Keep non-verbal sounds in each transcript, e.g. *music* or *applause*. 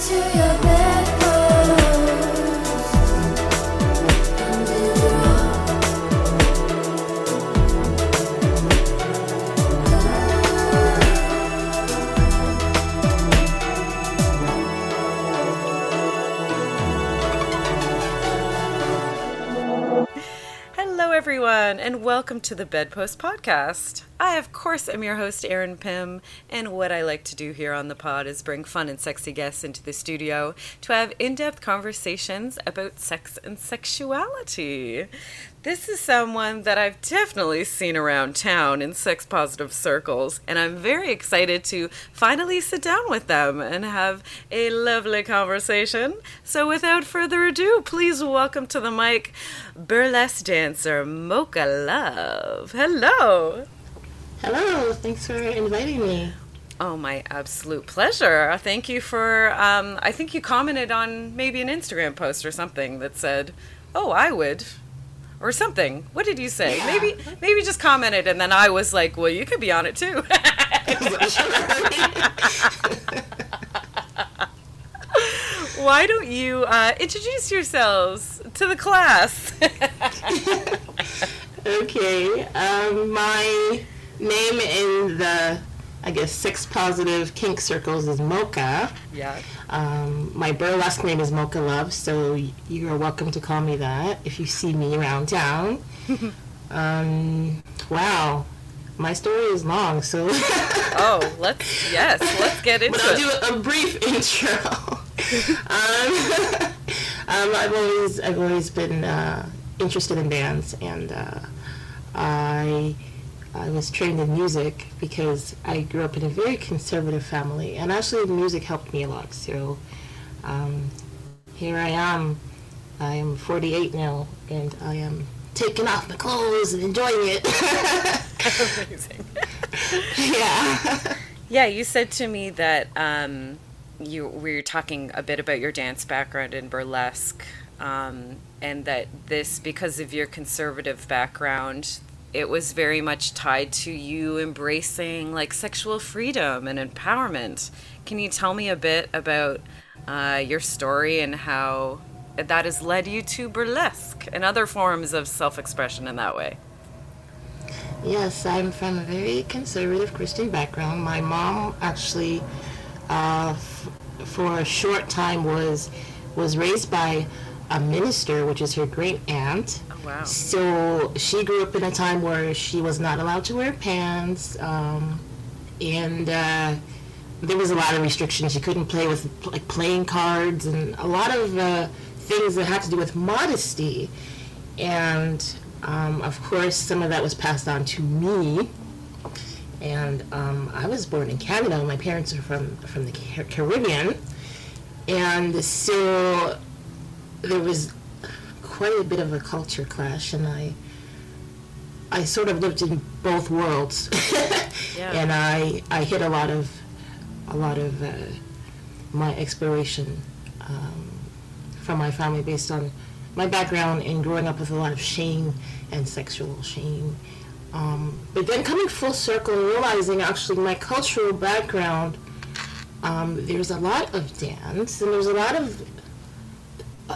to your bed. And welcome to the Bedpost Podcast. I, of course, am your host, Erin Pym, and what I like to do here on the pod is bring fun and sexy guests into the studio to have in depth conversations about sex and sexuality. This is someone that I've definitely seen around town in sex positive circles, and I'm very excited to finally sit down with them and have a lovely conversation. So, without further ado, please welcome to the mic burlesque dancer Mocha Love. Hello. Hello, thanks for inviting me. Oh, my absolute pleasure. Thank you for. Um, I think you commented on maybe an Instagram post or something that said, Oh, I would or something. What did you say? Yeah. Maybe maybe just commented and then I was like, "Well, you could be on it too." *laughs* Why don't you uh, introduce yourselves to the class? *laughs* okay, um, my name in the I guess sex positive kink circles is Mocha. Yeah. Um, my burlesque name is Mocha Love, so you are welcome to call me that if you see me around town. *laughs* um, wow, my story is long, so. *laughs* oh, let's yes, let's get into but I'll it. do a brief *laughs* intro. um, um, I've always I've always been uh, interested in bands, and uh, I I was trained in music because I grew up in a very conservative family, and actually music helped me a lot. So um, here I am. I am 48 now, and I am taking off my clothes and enjoying it. Amazing. *laughs* yeah. Yeah, you said to me that um, you we were talking a bit about your dance background in burlesque. Um, and that this, because of your conservative background, it was very much tied to you embracing like sexual freedom and empowerment. Can you tell me a bit about uh, your story and how that has led you to burlesque and other forms of self expression in that way? Yes, I'm from a very conservative Christian background. My mom actually, uh, f- for a short time, was was raised by a minister, which is her great aunt. So she grew up in a time where she was not allowed to wear pants, um, and uh, there was a lot of restrictions. She couldn't play with like playing cards and a lot of uh, things that had to do with modesty. And um, of course, some of that was passed on to me. And um, I was born in Canada. My parents are from from the Caribbean, and so there was quite a bit of a culture clash, and I I sort of lived in both worlds, *laughs* yeah. and I I hit a lot of a lot of uh, my exploration um, from my family based on my background in growing up with a lot of shame and sexual shame. Um, but then coming full circle and realizing actually my cultural background, um, there's a lot of dance and there's a lot of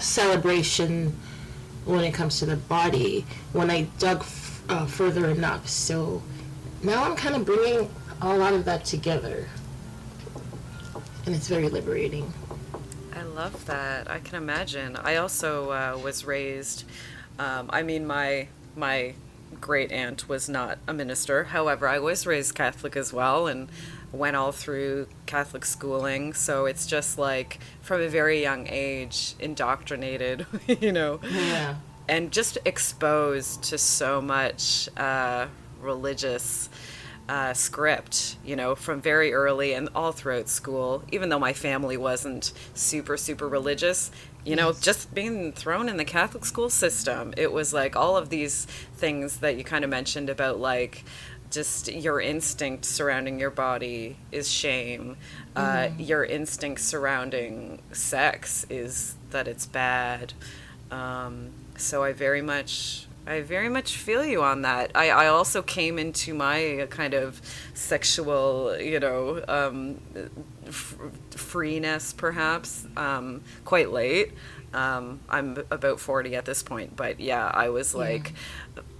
celebration when it comes to the body when I dug f- uh, further enough. So now I'm kind of bringing a lot of that together, and it's very liberating. I love that. I can imagine. I also uh, was raised. Um, I mean, my my great aunt was not a minister. However, I was raised Catholic as well, and went all through Catholic schooling, so it's just like from a very young age indoctrinated, *laughs* you know. Yeah. And just exposed to so much uh, religious uh, script, you know, from very early and all throughout school. Even though my family wasn't super, super religious, you know, yes. just being thrown in the Catholic school system, it was like all of these things that you kind of mentioned about like just your instinct surrounding your body is shame. Uh, mm-hmm. Uh, your instinct surrounding sex is that it's bad. Um, so I very much I very much feel you on that. I, I also came into my kind of sexual, you know, um, f- freeness perhaps um, quite late. Um, I'm about 40 at this point, but yeah, I was like,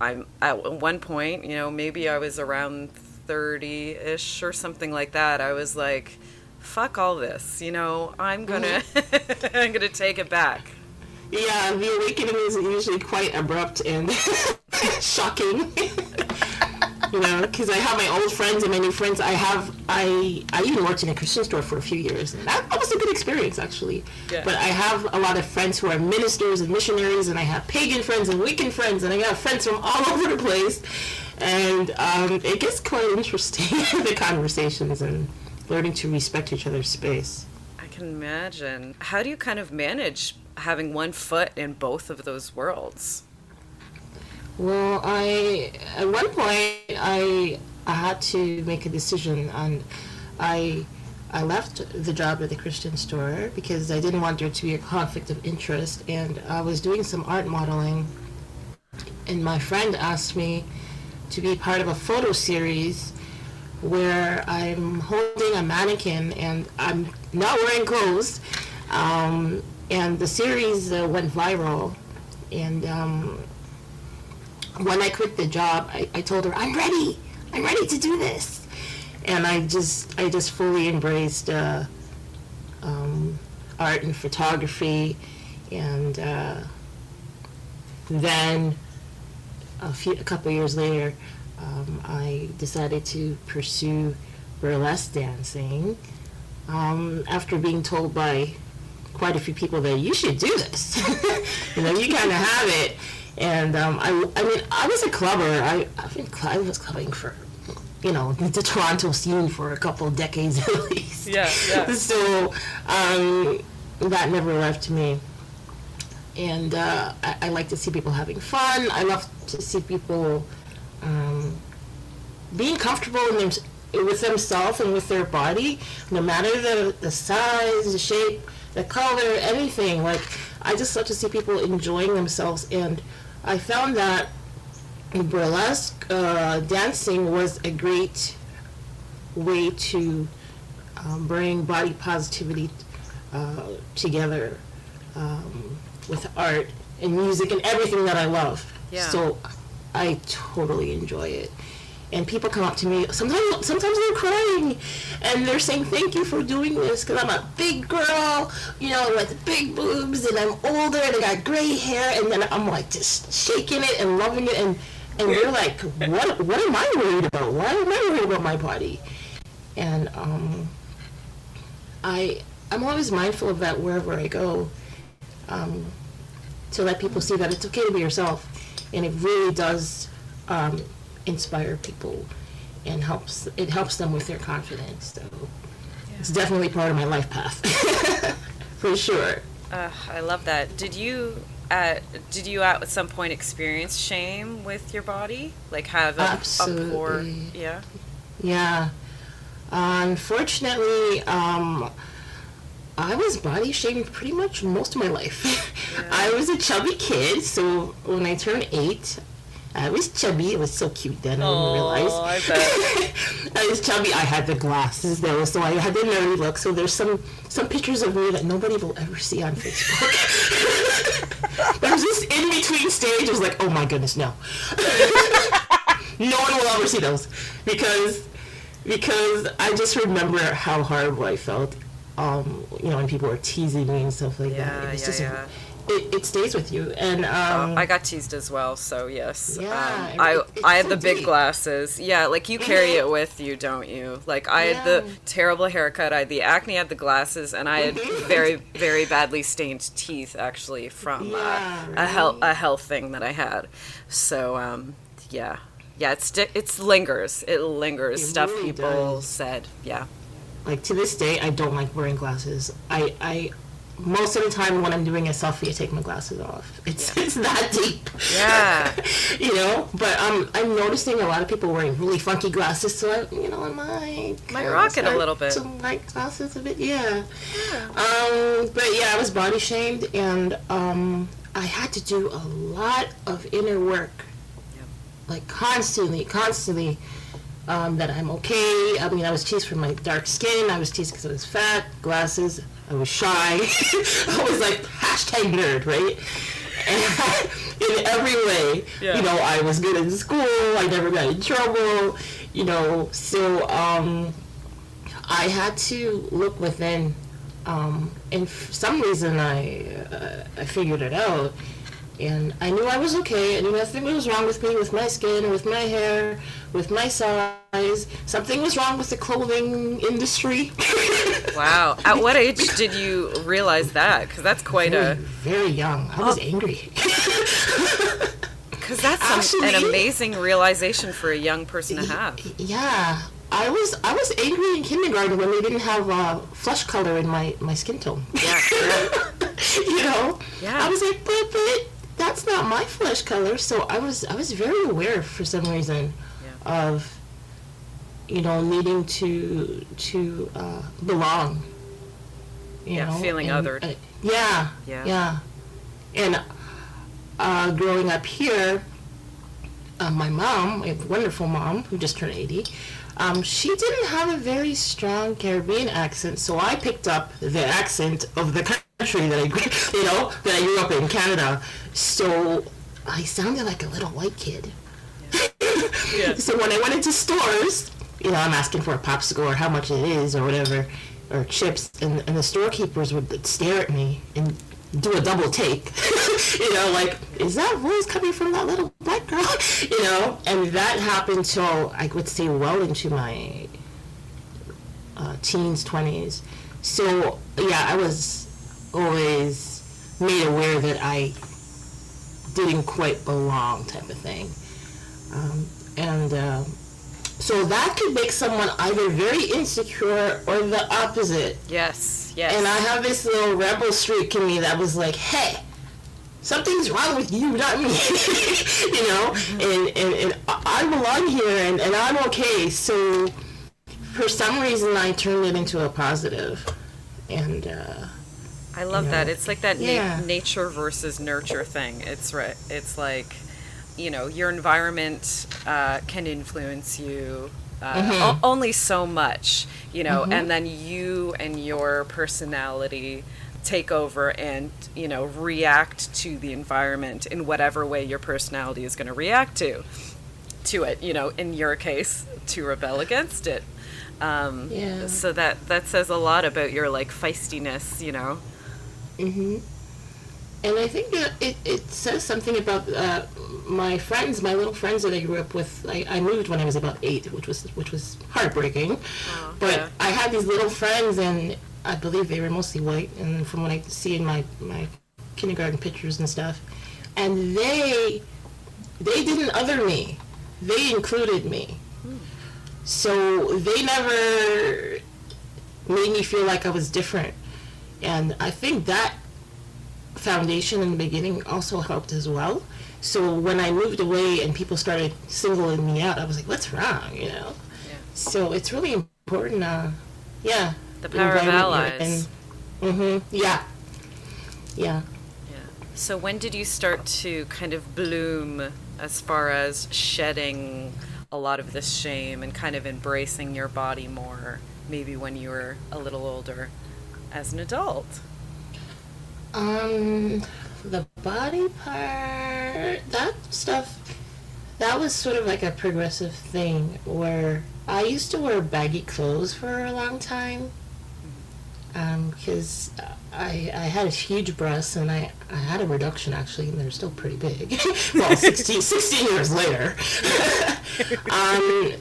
I'm at one point, you know, maybe I was around 30 ish or something like that. I was like, fuck all this, you know, I'm gonna, *laughs* I'm gonna take it back. Yeah, the awakening is usually quite abrupt and *laughs* shocking. *laughs* you know, because I have my old friends and my new friends. I have I I even worked in a Christian store for a few years, and that, that was a good experience actually. Yeah. But I have a lot of friends who are ministers and missionaries, and I have pagan friends and Wiccan friends, and I got friends from all *laughs* over the place, and um, it gets quite interesting *laughs* the conversations and learning to respect each other's space. I can imagine. How do you kind of manage having one foot in both of those worlds? Well, I at one point I I had to make a decision, and I I left the job at the Christian store because I didn't want there to be a conflict of interest, and I was doing some art modeling, and my friend asked me to be part of a photo series where I'm holding a mannequin and I'm not wearing clothes, um, and the series uh, went viral, and. Um, when I quit the job, I, I told her, I'm ready. I'm ready to do this. And I just, I just fully embraced uh, um, art and photography. And uh, then a, few, a couple years later, um, I decided to pursue burlesque dancing um, after being told by quite a few people that you should do this. *laughs* you know, you kind of have it. And um, I, I mean, I was a clubber. I, I've been, I was clubbing for, you know, the Toronto scene for a couple of decades *laughs* at least. Yeah, yeah. *laughs* So um, that never left me. And uh, I, I like to see people having fun. I love to see people um, being comfortable in their, with themselves and with their body, no matter the, the size, the shape, the color, anything. Like, I just love to see people enjoying themselves. And I found that burlesque uh, dancing was a great way to um, bring body positivity uh, together um, with art and music and everything that I love. Yeah. So I totally enjoy it. And people come up to me. Sometimes, sometimes they're crying, and they're saying thank you for doing this because I'm a big girl, you know, with big boobs, and I'm older, and I got gray hair, and then I'm like just shaking it and loving it, and and they're like, what what am I worried about? Why am I worried about my body? And um, I I'm always mindful of that wherever I go, um, to let people see that it's okay to be yourself, and it really does um, inspire people, and helps it helps them with their confidence. So it's definitely part of my life path, *laughs* for sure. Uh, I love that. Did you at did you at some point experience shame with your body? Like have a, a poor Absolutely. yeah. Yeah. Unfortunately, um, I was body shamed pretty much most of my life. *laughs* I was a chubby kid, so when I turned eight, I was chubby. It was so cute then. I didn't realize. I. *laughs* I was chubby. I had the glasses though, so I had the nerdy look. So there's some some pictures of me that nobody will ever see on Facebook. *laughs* There's this in between stage. I was like, oh my goodness, no. *laughs* no one will ever see those because because I just remember how horrible I felt. Um, you know, when people were teasing me and stuff like that. Yeah, It was yeah, just yeah. It, it stays with you, and um, I got teased as well, so yes. Yeah, um, it- I it's I had so the big deep. glasses. Yeah, like you carry it with you, don't you? Like I had the terrible haircut, I had the acne, I had the glasses, and I had Mhm. very very badly stained teeth actually from Yeah, uh, a health a health thing that I had. So um, yeah. Yeah, it's it's lingers. It lingers. It Stuff really people does. said. Yeah. like to this day I don't like wearing glasses. I I most of the time when I'm doing a selfie I take my glasses off. It's it's that deep. Yeah. *laughs* you know, but um I'm noticing a lot of people wearing really funky glasses so I you know I might Might rock it a little bit. To like glasses a bit, yeah. Um but yeah, I was body shamed and um I had to do a lot of inner work like constantly, constantly um, that I'm okay. I mean, I was teased for my dark skin. I was teased because I was fat, glasses. I was shy. *laughs* I was like hashtag nerd, right? And *laughs* in every way, Yeah. you know, I was good in school. I never got in trouble. You know, so um, I had to look within. Um, and for some reason, I uh, I figured it out, and I knew I was okay. I knew nothing was wrong with me, with my skin, with my hair, with my size. Something was wrong with the clothing industry. *laughs* Wow. At what age did you realize that? Because that's quite very, a. very young. I was angry. *laughs* Because that's some, an amazing realization for a young person to have. yeah, I was I was angry in kindergarten when they didn't have uh, flesh color in my my skin tone. Yeah. yeah. *laughs* you know, Yeah. I was like, but but that's not my flesh color. So I was I was very aware for some reason Yeah. of you know needing to to uh, belong. You Yeah, know, feeling and, othered. uh, yeah, Yeah. yeah, and uh, growing up here, uh, my mom, a wonderful mom who just turned 80, um, she didn't have a very strong Caribbean accent, so I picked up the accent of the country that I, grew- you know, that I grew up in, Canada. So I sounded like a little white kid. *laughs* Yeah. So when I went into stores, you know, I'm asking for a popsicle or how much it is or whatever, or chips, and, and the storekeepers would stare at me and do a double take. *laughs* you know, like, is that voice coming from that little black girl? *laughs* you know, and that happened till I would say well into my uh, teens, 20s. So, yeah, I was always made aware that I didn't quite belong, type of thing. Um, and uh, so that could make someone either very insecure or the opposite. Yes. Yes. And I have this little rebel streak in me that was like, hey, something's wrong with you, not me. *laughs* you know? And, and, and I I belong here and, and I'm okay. So for some reason, I turned it into a positive. And uh, I love you that. It's like that na- nature versus nurture thing. It's right. It's like, you know, your environment uh, can influence you uh, Mm-hmm. o- only so much, you know, and then you and your personality take over and you know react to the environment in whatever way your personality is going to react to to it you know in your case to rebel against it um, Yeah. so that that says a lot about your like feistiness you know hmm And I think that it, it says something about uh, my friends, my little friends that I grew up with. I, I moved when I was about eight, which was which was heartbreaking. but yeah. I had these little friends, and I believe they were mostly white. And from what I see in my my kindergarten pictures and stuff, and they they didn't other me. They included me. So they never made me feel like I was different. And I think that foundation in the beginning also helped as well. So when I moved away and people started singling me out, I was like, what's wrong, you know? Yeah. So it's really important, uh, yeah. The power of allies. Mhm. Yeah. Yeah. Yeah. So when did you start to kind of bloom as far as shedding a lot of this shame and kind of embracing your body more? Maybe when you were a little older, as an adult. Um, the body part, that stuff, that was sort of like a progressive thing where I used to wear baggy clothes for a long time. Um, because I, I had a huge breasts and I, I had a reduction actually, and they're still pretty big. *laughs* well, *laughs* 16, 16 years later. *laughs* um,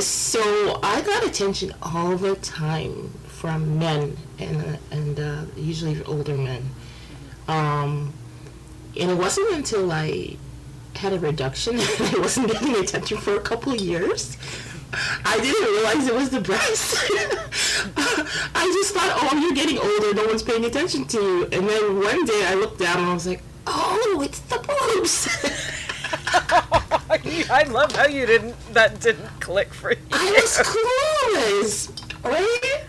so I got attention all the time from men and and uh, usually older men. Um, and it wasn't until I had a reduction *laughs* and I wasn't getting attention for a couple of years. I didn't realize it was the breast. *laughs* I just thought, oh, you're getting older. No one's paying attention to you. And then one day I looked down and I was like, oh, it's the boobs. *laughs* I love how you didn't that didn't click for you. I was clueless, right?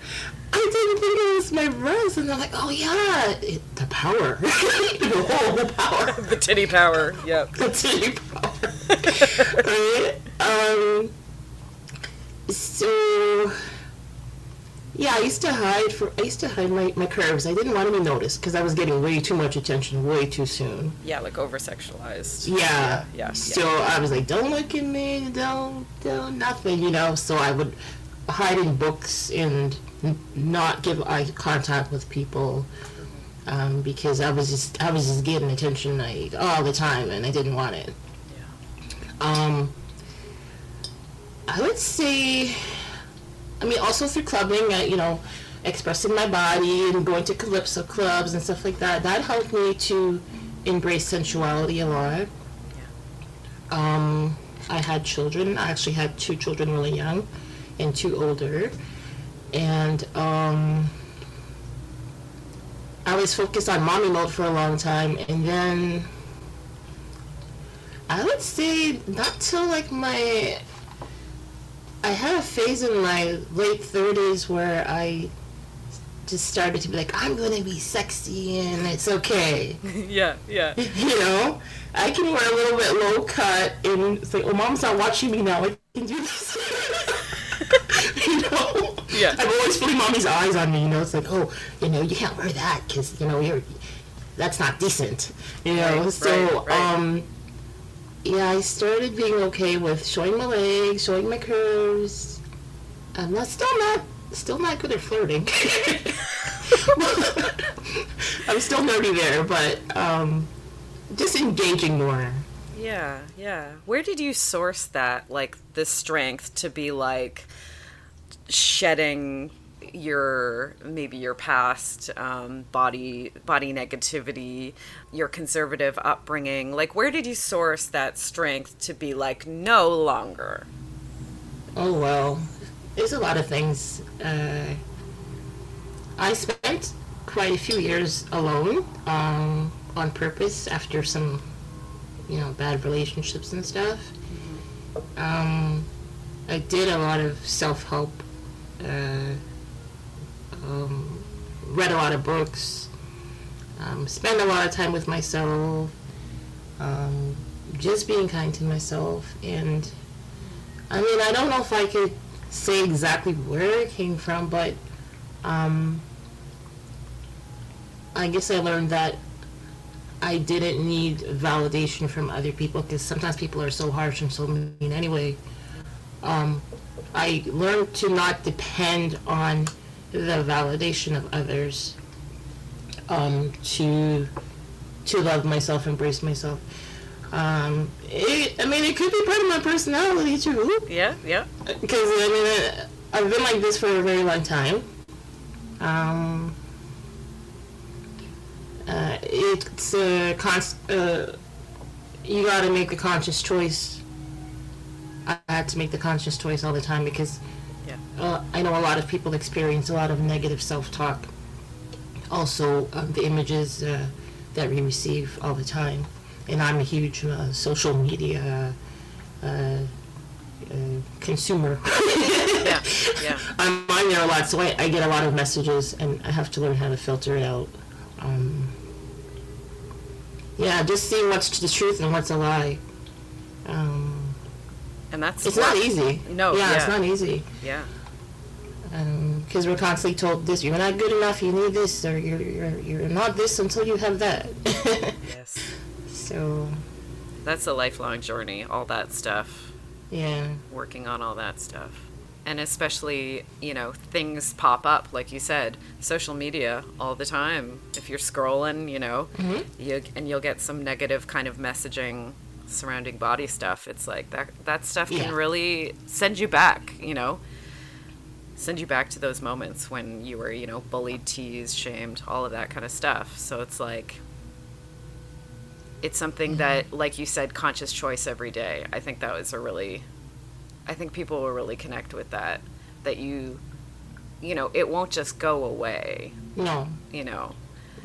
I didn't think it was my breast, and they're like, oh yeah, it, the power, *laughs* the whole power, *laughs* the titty power. Yep. the titty power. *laughs* right? Um, so yeah, I used to hide for I used to hide my, my curves. I didn't want to be noticed because I was getting way too much attention way too soon. Yeah, like over sexualized. Yeah. Yeah. yeah, So I was like, don't look at me, don't, don't, nothing, you know. So I would hide in books and n- not give eye contact with people um, because I was just I was just getting attention like all the time and I didn't want it. Um, I would say, I mean, also through clubbing, you know, expressing my body and going to calypso clubs and stuff like that. That helped me to embrace sensuality a lot. Um, I had children. I actually had two children really young and two older. And um, I was focused on mommy mode for a long time. And then I would say not till like my. I had a phase in my late 30s where I just started to be like, I'm gonna be sexy and it's okay. *laughs* yeah, yeah. *laughs* you know, I can wear a little bit low cut and say, like, oh, mom's not watching me now. I can do this. *laughs* you know? Yeah. I'm always putting mommy's eyes on me, you know? It's like, oh, you know, you can't wear that because, you know, you're, that's not decent. You know? Right, so, right, right. um, yeah, I started being okay with showing my legs, showing my curves. I'm not still not still not good at flirting. *laughs* I'm still nerdy there, but um, just engaging more. Yeah, yeah. Where did you source that, like, the strength to be like shedding your maybe your past um, body body negativity, your conservative upbringing? Like, where did you source that strength to be like no longer? Oh well, there's a lot of things. Uh, I spent quite a few years alone um, on purpose after some, you know, bad relationships and stuff. Um, I did a lot of self help, uh, um, read a lot of books, um, spent a lot of time with myself, um, just being kind to myself. And I mean, I don't know if I could say exactly where it came from, but um, I guess I learned that I didn't need validation from other people because sometimes people are so harsh and so mean anyway. Um, I learned to not depend on the validation of others um, to to love myself, embrace myself. Um, it, I mean, it could be part of my personality too Yeah, yeah. because I mean, uh, I've been like this for a very long time. Um, uh, it's a const. Uh, you got to make a conscious choice. Had to make the conscious choice all the time because Yeah. uh, I know a lot of people experience a lot of negative self-talk. Also, um, the images uh, that we receive all the time, and I'm a huge uh, social media uh, uh, consumer. *laughs* Yeah, yeah. I'm on there a lot, so I, I get a lot of messages, and I have to learn how to filter it out. Um, yeah, just seeing what's the truth and what's a lie. Um, And that's it's not easy. No, yeah, it's yeah. not easy. Yeah. Um, because we're constantly told this: you're not good enough. You need this, or you're you're, you're not this until you have that. Yes. *laughs* so That's a lifelong journey, all that stuff. yeah, working on all that stuff. And especially, you know, things pop up, like you said, social media all the time. If you're scrolling, you know, mm-hmm. you, and you'll get some negative kind of messaging surrounding body stuff. It's like that, that stuff can Yeah. really send you back, you know, send you back to those moments when you were, you know, bullied, teased, shamed, all of that kind of stuff. So it's like, it's something mm-hmm. that, like you said, conscious choice every day. I think that was a really, I think people will really connect with that. That you, you know, it won't just go away. no, You know,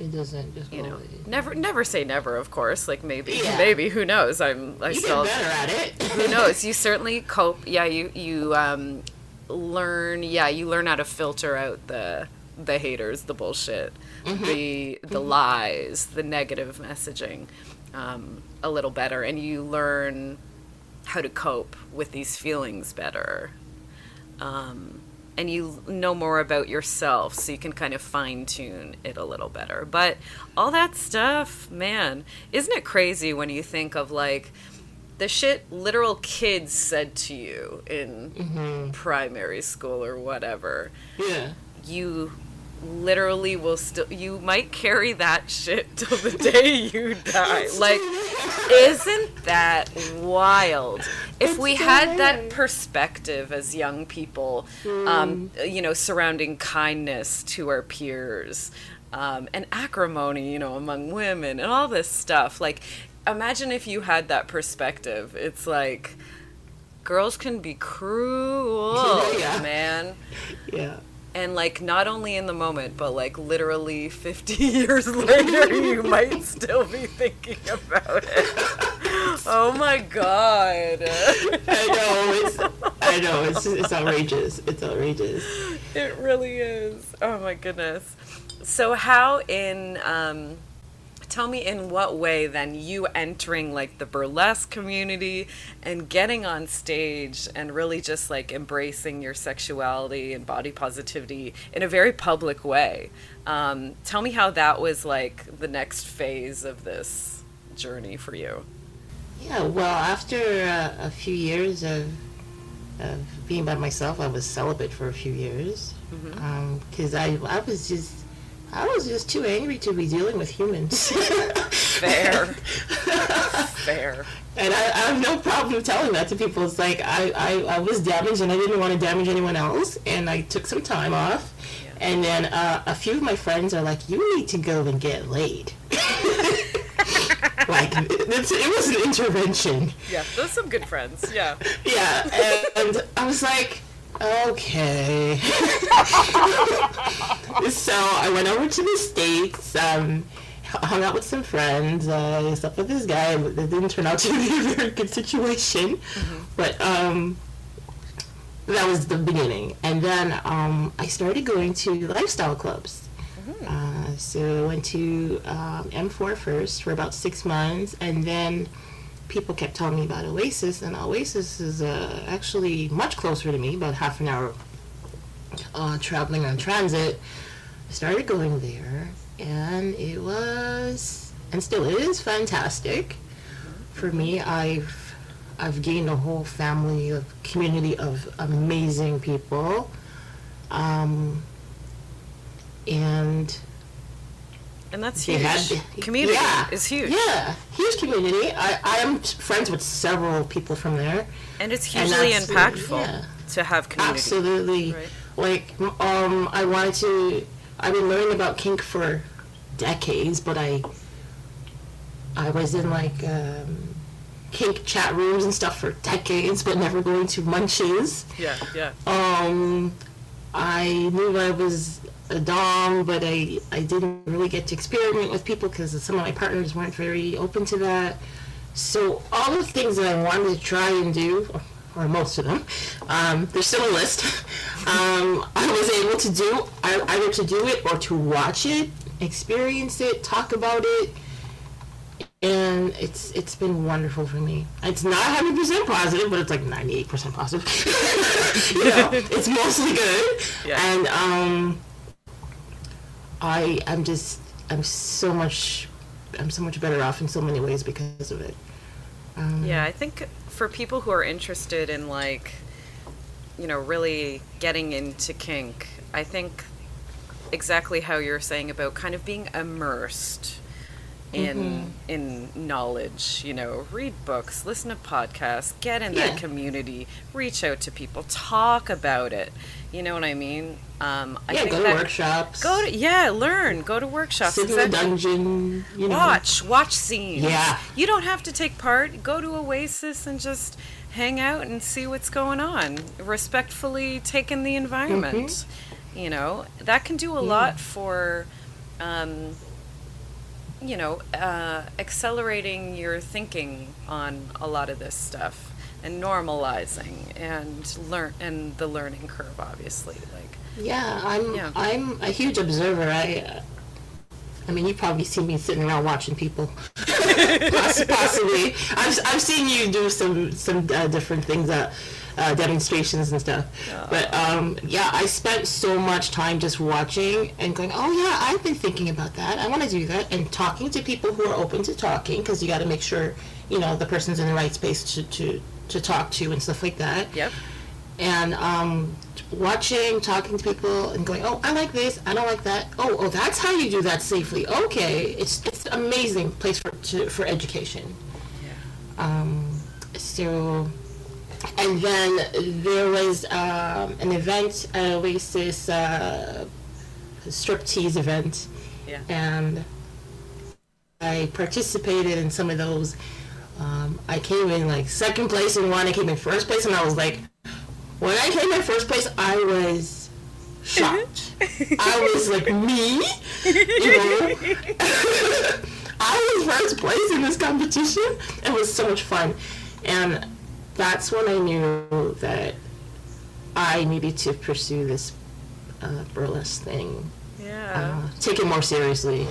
it doesn't just you know, away. never, never say never. Of course, like maybe, Yeah. maybe who knows? I'm, I You still, get better at it. who *laughs* knows? You certainly cope. Yeah, you you um, learn. Yeah, you learn how to filter out the the haters, the bullshit, the the lies, the negative messaging um, a little better, and you learn how to cope with these feelings better. Um, and you know more about yourself, so you can kind of fine tune it a little better. But all that stuff, man, isn't it crazy when you think of like the shit literal kids said to you in Mm-hmm. primary school or whatever? Yeah. you literally will still you might carry that shit till the day you die. Like *laughs* isn't that wild? If we had that perspective as young people um, you know surrounding kindness to our peers um, and acrimony you know among women and all this stuff like imagine if you had that perspective. It's like girls can be cruel *laughs* Yeah. man. Yeah. And like not only in the moment but like literally 50 *laughs* years later you might still be thinking about it oh my god I know. It's, I know. It's, it's outrageous. It's outrageous. it really is oh my goodness so how in um tell me in what way then you entering like the burlesque community and getting on stage and really just like embracing your sexuality and body positivity in a very public way. Um, tell me how that was like the next phase of this journey for you. Yeah. Well, after uh, a few years of of being by myself, I was celibate for a few years. Because I I was just I was just too angry to be dealing with humans. *laughs* fair *laughs* fair And I, I have no problem telling that to people. It's like I, I, I was damaged and I didn't want to damage anyone else. And I took some time off. Yeah. And then uh, a few of my friends are like, you need to go and get laid. *laughs* like, it's, it was an intervention. yeah those some good friends yeah Yeah. And I was like, okay. *laughs* so I went over to the States. Um, hung out with some friends, uh, slept with this guy. It didn't turn out to be a very good situation, but um, that was the beginning. And then um, I started going to lifestyle clubs. Uh, so I went to um, M4 first for about six months, and then people kept telling me about Oasis, and Oasis is uh, actually much closer to me, about half an hour uh, traveling on transit. I started going there, and it was, and still is, fantastic. For me, I've I've gained a whole family of community of amazing people, um, and and that's huge had community yeah, is huge Yeah, huge community. I, I am friends with several people from there. and it's hugely that's- impactful yeah. to have community Absolutely. Right. Like, um, I wanted to. I've been learning about kink for decades, but I, I was in like um, kink chat rooms and stuff for decades, but never going to munches. yeah yeah Um, I knew I was a dom, but I I didn't really get to experiment with people because some of my partners weren't very open to that. So all the things that I wanted to try and do, or most of them, um, there's still a list. *laughs* Um, I was able to do I- either to do it or to watch it, experience it, talk about it, and it's it's been wonderful for me. It's not 100 percent positive, but it's like 98 percent positive. *laughs* you know, it's mostly good, Yeah. and um, I I'm just I'm so much I'm so much better off in so many ways because of it. Um, Yeah, I think for people who are interested in like, you know, really getting into kink, I think exactly how you're saying about kind of being immersed in in knowledge, you know, read books, listen to podcasts, get in Yeah. that community, reach out to people, talk about it. You know what I mean? Um, I yeah, go to that workshops. go to yeah, learn, go to workshops. sit in exactly. dungeon. You know, Watch, watch scenes. Yeah. You don't have to take part. Go to Oasis and just hang out and see what's going on. Respectfully take in the environment. Mm-hmm. You know, that can do a lot for, um, you know, uh, accelerating your thinking on a lot of this stuff and normalizing and learn and the learning curve obviously like Yeah, I'm Yeah. I'm a huge observer. I uh, I mean, you probably see me sitting around watching people. *laughs* Possibly, I've, I've seen you do some some uh, different things, uh, uh, demonstrations and stuff. But um, yeah, I spent so much time just watching and going, oh yeah, I've been thinking about that. I want to do that, and talking to people who are open to talking because you got to make sure you know the person's in the right space to to to talk to and stuff like that Yep. And um, watching, talking to people, and going, "Oh, I like this. I don't like that. Oh, oh, that's how you do that safely. Okay, it's it's an amazing place for to, for education." Yeah. Um, so, and then there was um, an event, uh, Oasis uh, striptease event, Yeah. and I participated in some of those. Um, I came in like second place in one. I came in first place, and I was like, when I came in first place, I was shocked. I was like, me, you know. *laughs* I was first place in this competition. It was so much fun, and that's when I knew that I needed to pursue this uh, burlesque thing, Yeah. uh, take it more seriously.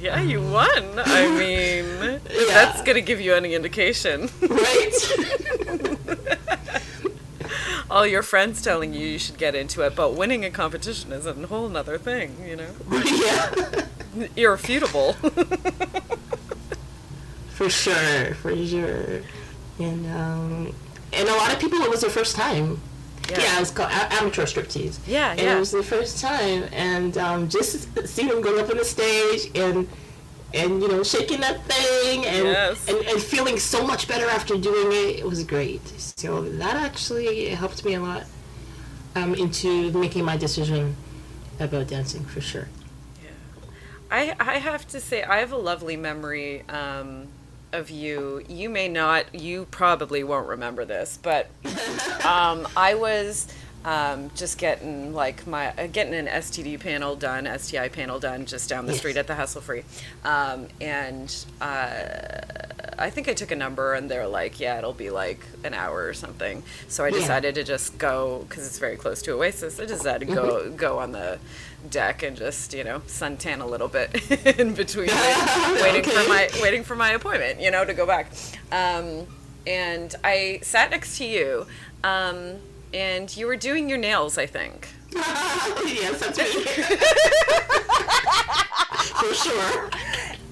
Yeah, you won. I *laughs* mean, Yeah. that's going to give you any indication. Right? *laughs* All your friends telling you you should get into it, but winning a competition is a whole nother thing, you know? *laughs* yeah. Irrefutable. *laughs* For sure, for sure. And um, and a lot of people, it was their first time. Yeah, it was called a- amateur striptease. Yeah, and yeah. it was their first time, and um, just see them go up on the stage and and you know shaking that thing and, Yes. and and feeling so much better after doing it. It was great. So that actually helped me a lot um, into making my decision about dancing for sure. Yeah. I, I have to say, I have a lovely memory um, of you. You may not, you probably won't remember this, but *laughs* um, I was um, just getting like my uh, getting an STD panel done, STI panel done, just down the Yes. street at the Hassle Free, um, and uh, I think I took a number, and they're like, yeah, it'll be like an hour or something. So I Yeah. decided to just go because it's very close to Oasis. I decided to go go on the deck and just you know suntan a little bit *laughs* in between wait- *laughs* waiting for my waiting for my appointment you know to go back um, and i sat next to you um, and you were doing your nails i think *laughs* yes, that's me. *laughs* for sure.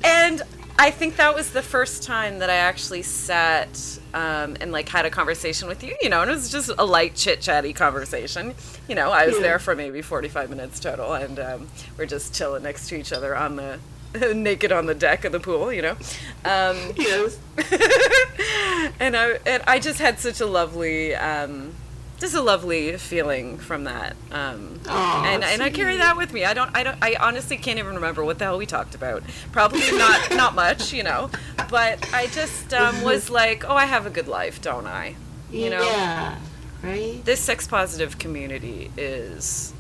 and i think that was the first time that i actually sat um, and like had a conversation with you you know and it was just a light chit chatty conversation you know i was Yeah. there for maybe 45 minutes total and um, we're just chilling next to each other on the *laughs* naked on the deck of the pool you know um, Yes. and I and I just had such a lovely, um, just a lovely feeling from that. Um, and and I carry that with me. I don't I don't I honestly can't even remember what the hell we talked about. Probably not *laughs* not much, you know. But I just um, *laughs* was like, oh, I have a good life, don't I? You know. Yeah. Right. This sex positive community is.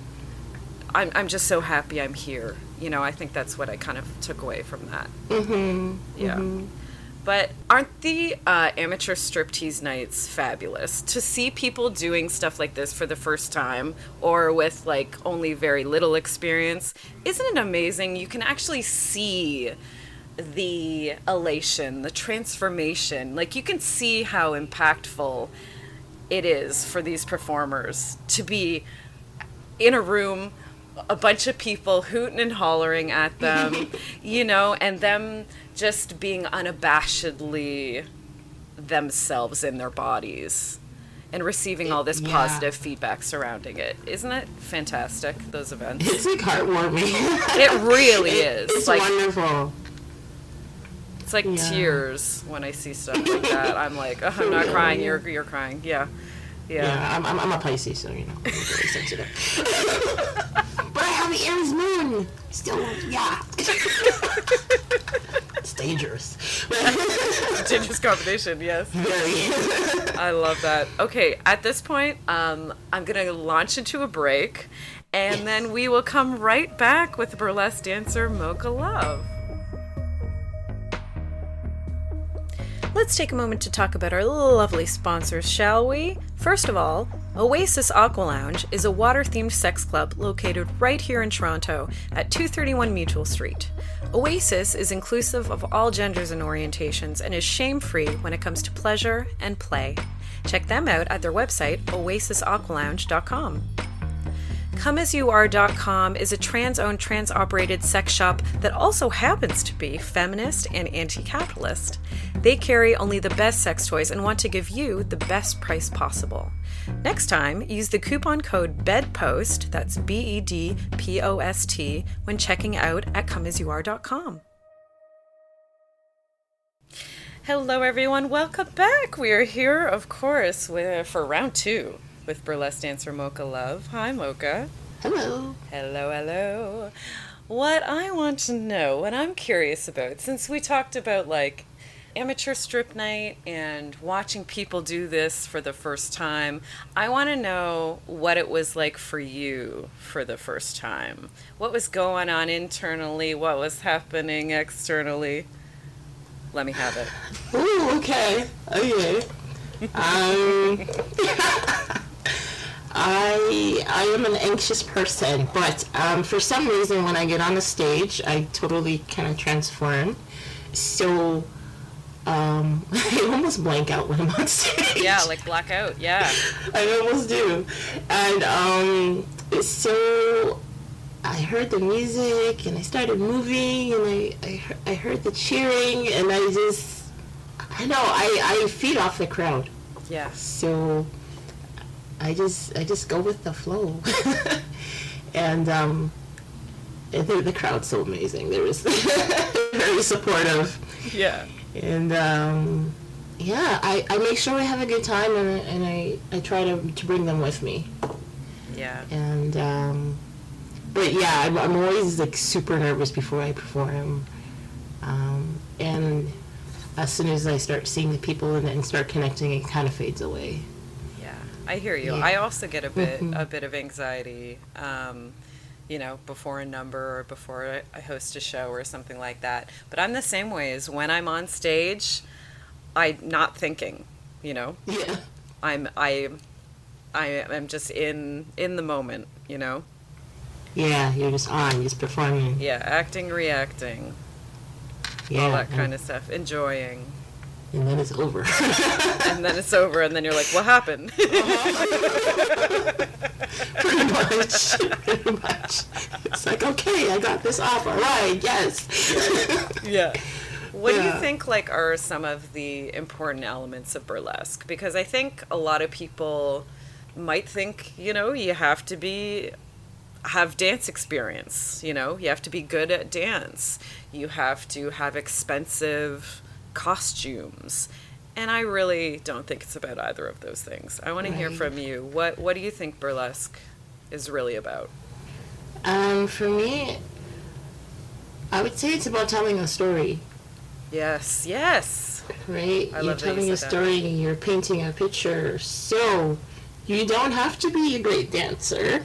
I'm I'm just so happy I'm here. You know, I think that's what I kind of took away from that. Mm-hmm. Yeah. But aren't the uh, amateur striptease nights fabulous? To see people doing stuff like this for the first time or with like only very little experience, isn't it amazing? You can actually see the elation, the transformation. Like you can see how impactful it is for these performers to be in a room a bunch of people hooting and hollering at them *laughs* you know and them just being unabashedly themselves in their bodies and receiving all this Yeah. positive feedback surrounding it isn't it fantastic those events It's like heartwarming. *laughs* it really It- is It's like wonderful. it's like Yeah. tears when i see stuff like that i'm like oh, i'm not crying you're you're crying yeah yeah, Yeah, I'm, I'm, I'm a Pisces, so you know, I'm very sensitive. but I have the Aries moon. Still, yeah. *laughs* it's dangerous. dangerous combination yes very. I love that. Okay, at this point, um, I'm going to launch into a break, and then we will come right back with burlesque dancer Mocha Love. Let's take a moment to talk about our lovely sponsors, shall we? First of all, Oasis Aqua Lounge is a water themed sex club located right here in Toronto at 231 Mutual Street. Oasis is inclusive of all genders and orientations and is shame free when it comes to pleasure and play. Check them out at their website, oasisaqualounge.com. ComeAsYouAre.com is a trans owned, trans operated sex shop that also happens to be feminist and anti capitalist. They carry only the best sex toys and want to give you the best price possible. Next time, use the coupon code BEDPOST, that's B E D P O S T, when checking out at comeasyouare.com. Hello, everyone. Welcome back. We are here, of course, for round two with burlesque dancer Mocha Love. Hi, Mocha. Hello. Hello, hello. What I want to know, what I'm curious about, since we talked about like amateur strip night and watching people do this for the first time, I want to know what it was like for you for the first time. What was going on internally? What was happening externally? Let me have it. *laughs* Ooh, okay. Okay. um, *laughs* *laughs* I I am an anxious person, but um, for some reason, when I get on the stage, I totally kind of transform. So um, *laughs* I almost blank out when I'm on *laughs* stage. Yeah, like blackout. Yeah. *laughs* I almost do, and um, so I heard the music and I started moving and I I, I heard the cheering and I just I know I I feed off the crowd. Yeah. So I just I just go with the flow, *laughs* and um, the, the crowd's so amazing. They was *laughs* very supportive, Yeah. and um, yeah, I, I make sure I have a good time, and, and I, I try to, to bring them with me, Yeah. and um, but yeah, I'm, I'm always like super nervous before I perform, um, and as soon as I start seeing the people and, and start connecting, it kind of fades away. I hear you. Yeah. I also get a bit Mhm. a bit of anxiety, um, you know, before a number or before I- host a show or something like that. But I'm the same way as when I'm on stage, I'm not thinking. You know, *laughs* Yeah. I'm I I am just in in the moment. You know, Yeah, you're just on, you're just performing. yeah, acting, reacting, Yeah, all that kind of stuff, enjoying, and then it's over. *laughs* and then it's over, and then you're like, what happened? *laughs* pretty much, pretty much. It's like, okay, I got this off. All right, yes. yeah. *laughs* What do you think like are some of the important elements of burlesque? Because I think a lot of people might think, you know, you have to be have dance experience, you know, you have to be good at dance. You have to have expensive costumes. And I really don't think it's about either of those things. I want to hear from you. What what do you think burlesque is really about? Um, for me, I would say it's about telling a story, Yes, yes. right? I you're that you telling a that. story and you're painting a picture. So, you don't have to be a great dancer,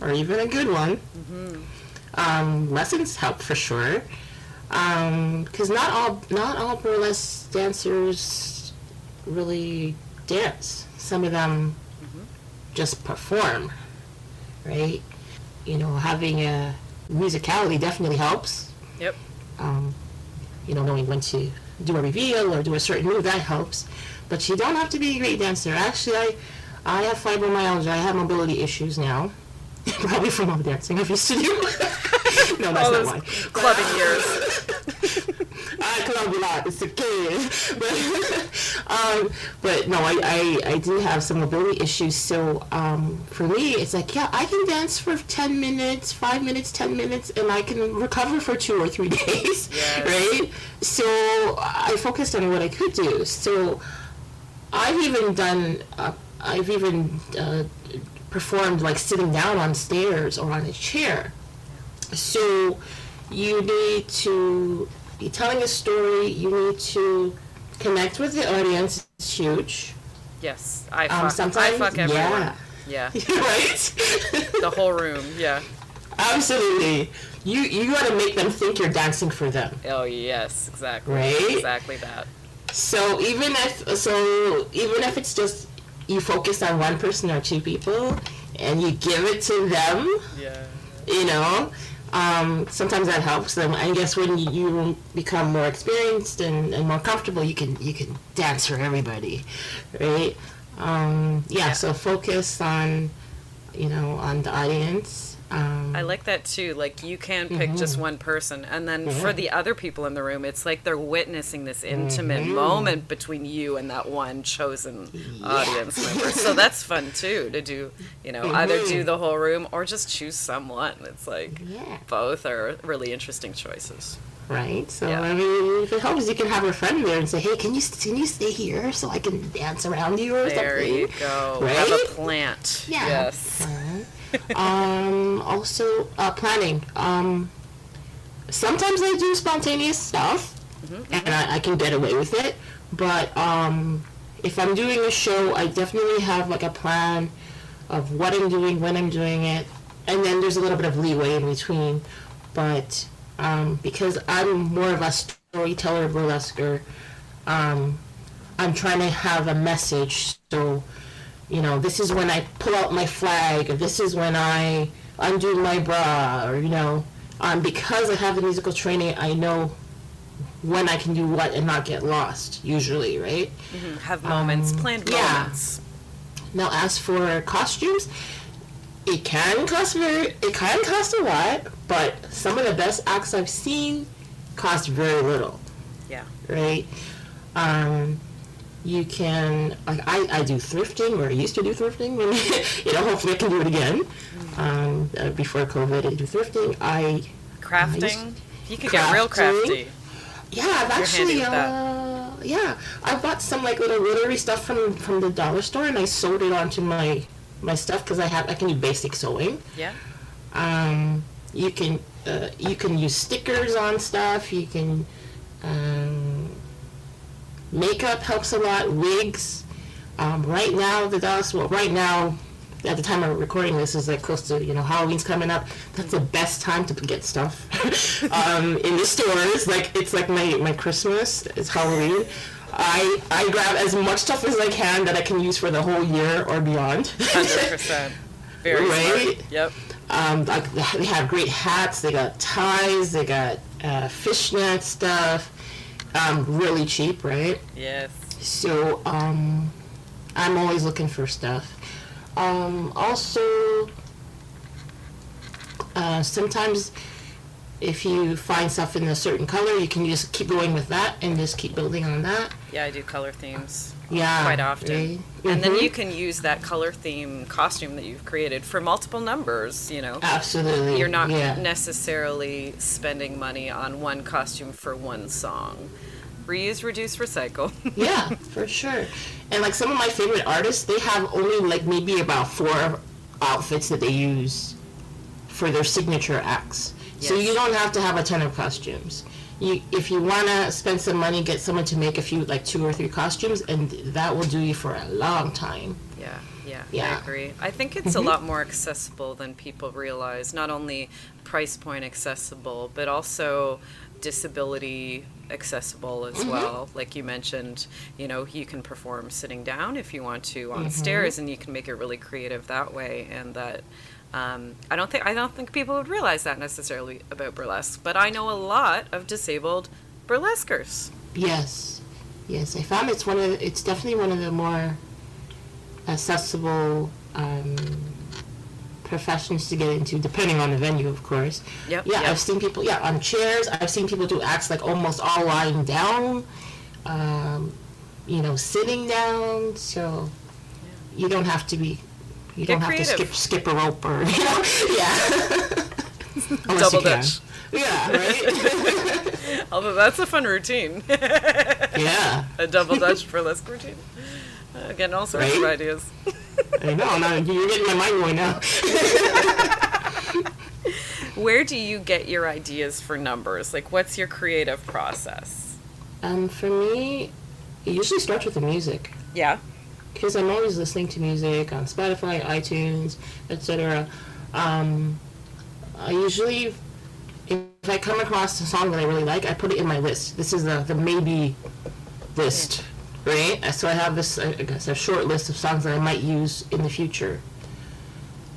or even a good one. Mm-hmm. Um, lessons help for sure. Because not all not all burlesque dancers really dance. Some of them Mm-hmm. just perform, right? You know, having a musicality definitely helps. Yep. Um, you know, knowing when to do a reveal or do a certain move that helps. But you don't have to be a great dancer. Actually, I I have fibromyalgia. I have mobility issues now. *laughs* Probably from all the dancing I used to do. no, that's All not why. clubbing years. I club a lot. It's okay. But, um, but no, I, I, I do have some mobility issues. So um, for me, it's like, yeah, I can dance for 10 minutes, 5 minutes, 10 minutes, and I can recover for two or three *laughs* days. Yes. Right? So I focused on what I could do. So I've even done, uh, I've even uh, performed like sitting down on stairs or on a chair. So you need to be telling a story. You need to connect with the audience. It's huge, Yes, I Um, fuck. I sometimes- fuck everyone. yeah. Yeah, *laughs* right? the whole room. Yeah. Absolutely. You you got to make them think you're dancing for them. Oh yes, exactly. Right? Exactly that. So even if so even if it's just you focus on one person or two people and you give it to them, Yeah. you know, Um, sometimes that helps them. I guess when you, become more experienced and, and more comfortable, you can you can dance for everybody, right? Um, yeah, Yeah. So focus on, you know, on the audience. Um, I like that too. Like you can pick mm-hmm. just one person, and then for mm-hmm. the other people in the room, it's like they're witnessing this intimate mm-hmm. moment between you and that one chosen audience member. So that's fun too to do. You know, either do the whole room or just choose someone. It's like Yeah. both are really interesting choices. right? So Yeah. I mean, if it helps, you can have a friend there and say, "Hey, can you can you stay here so I can dance around you or There something?" you go. Have a plant. Yeah. Yes. Um, also, uh, planning. Um, sometimes I do spontaneous stuff, and I, I can get away with it. But um, if I'm doing a show, I definitely have like a plan of what I'm doing, when I'm doing it, and then there's a little bit of leeway in between. But um, because I'm more of a storyteller, burlesquer, um, I'm trying to have a message. So you know, this is when I pull out my flag, or this is when I undo my bra, or you know, um, because I have the musical training, I know when I can do what and not get lost. Usually, right? Have moments, planned Um, yeah. moments. Now, as for costumes, it can cost very, it can cost a lot, but some of the best acts I've seen cost very little Yeah. right? Um, you can, like, I, I do thrifting, or I used to do thrifting, *laughs* when, you know, hopefully I can do it again. Um, uh, before COVID, I do thrifting. I, Crafting. You could get real crafty. yeah, I've You're actually, uh, yeah, I bought some, like, little glittery stuff from, from the dollar store, and I sewed it onto my, my stuff, because I have, I can do basic sewing. Yeah. Um, you can uh, you can use stickers on stuff. You can um, makeup helps a lot. Wigs. Um, right now, the Dallas. Well, right now, at the time of recording this, is like close to you know Halloween's coming up. That's the best time to get stuff *laughs* um, in the stores. Like it's like my my Christmas. It's Halloween. I I grab as much stuff as I can that I can use for the whole year or beyond. Hundred percent. *laughs* Very Right? smart. Yep. Um, like they have great hats. They got ties. They got uh, fishnet stuff. Um, really cheap, right? Yes. So um, I'm always looking for stuff. Um, also, uh, sometimes if you find stuff in a certain color, you can just keep going with that and just keep building on that. Yeah, I do color themes Yeah, quite often. right? And then Mhm. you can use that color theme costume that you've created for multiple numbers, you know. Absolutely. You're not Yeah. necessarily spending money on one costume for one song. Reuse, reduce, recycle. *laughs* yeah, for sure. And like some of my favorite artists, they have only like maybe about four outfits that they use for their signature acts. So you don't have to have a ton of costumes. You, if you want to spend some money, get someone to make a few, like two or three costumes, and that will do you for a long time. Yeah, yeah, yeah. I agree. I think it's a mm-hmm. lot more accessible than people realize. Not only price point accessible, but also disability accessible as mm-hmm. well. Like you mentioned, you know, you can perform sitting down if you want to on mm-hmm. stairs, and you can make it really creative that way. And that um, I don't think I don't think people would realize that necessarily about burlesque. But I know a lot of disabled burlesquers. Yes, yes. I found it's one of the, it's definitely one of the more accessible um, professions to get into, depending on the venue, of course. Yep, Yeah, yep. I've seen people. Yeah, on chairs. I've seen people do acts like almost all lying down. Um, you know, sitting down. So you don't have to be. You Get don't have to creative. skip skip a rope or *laughs* you know. Yeah. Unless Double you can. dutch. Yeah. Right. *laughs* Although that's a fun routine. *laughs* yeah. a double dutch burlesque routine. Uh, getting all sorts of ideas. I know. Now you're getting my mind going now. Where do you get your ideas for numbers? Like, what's your creative process? Um, for me, it usually starts with the music Yeah. Because I'm always listening to music on Spotify, iTunes, etc. Um, I usually, if I come across a song that I really like, I put it in my list. This is the the maybe list, right? So I have this, I guess, a short list of songs that I might use in the future.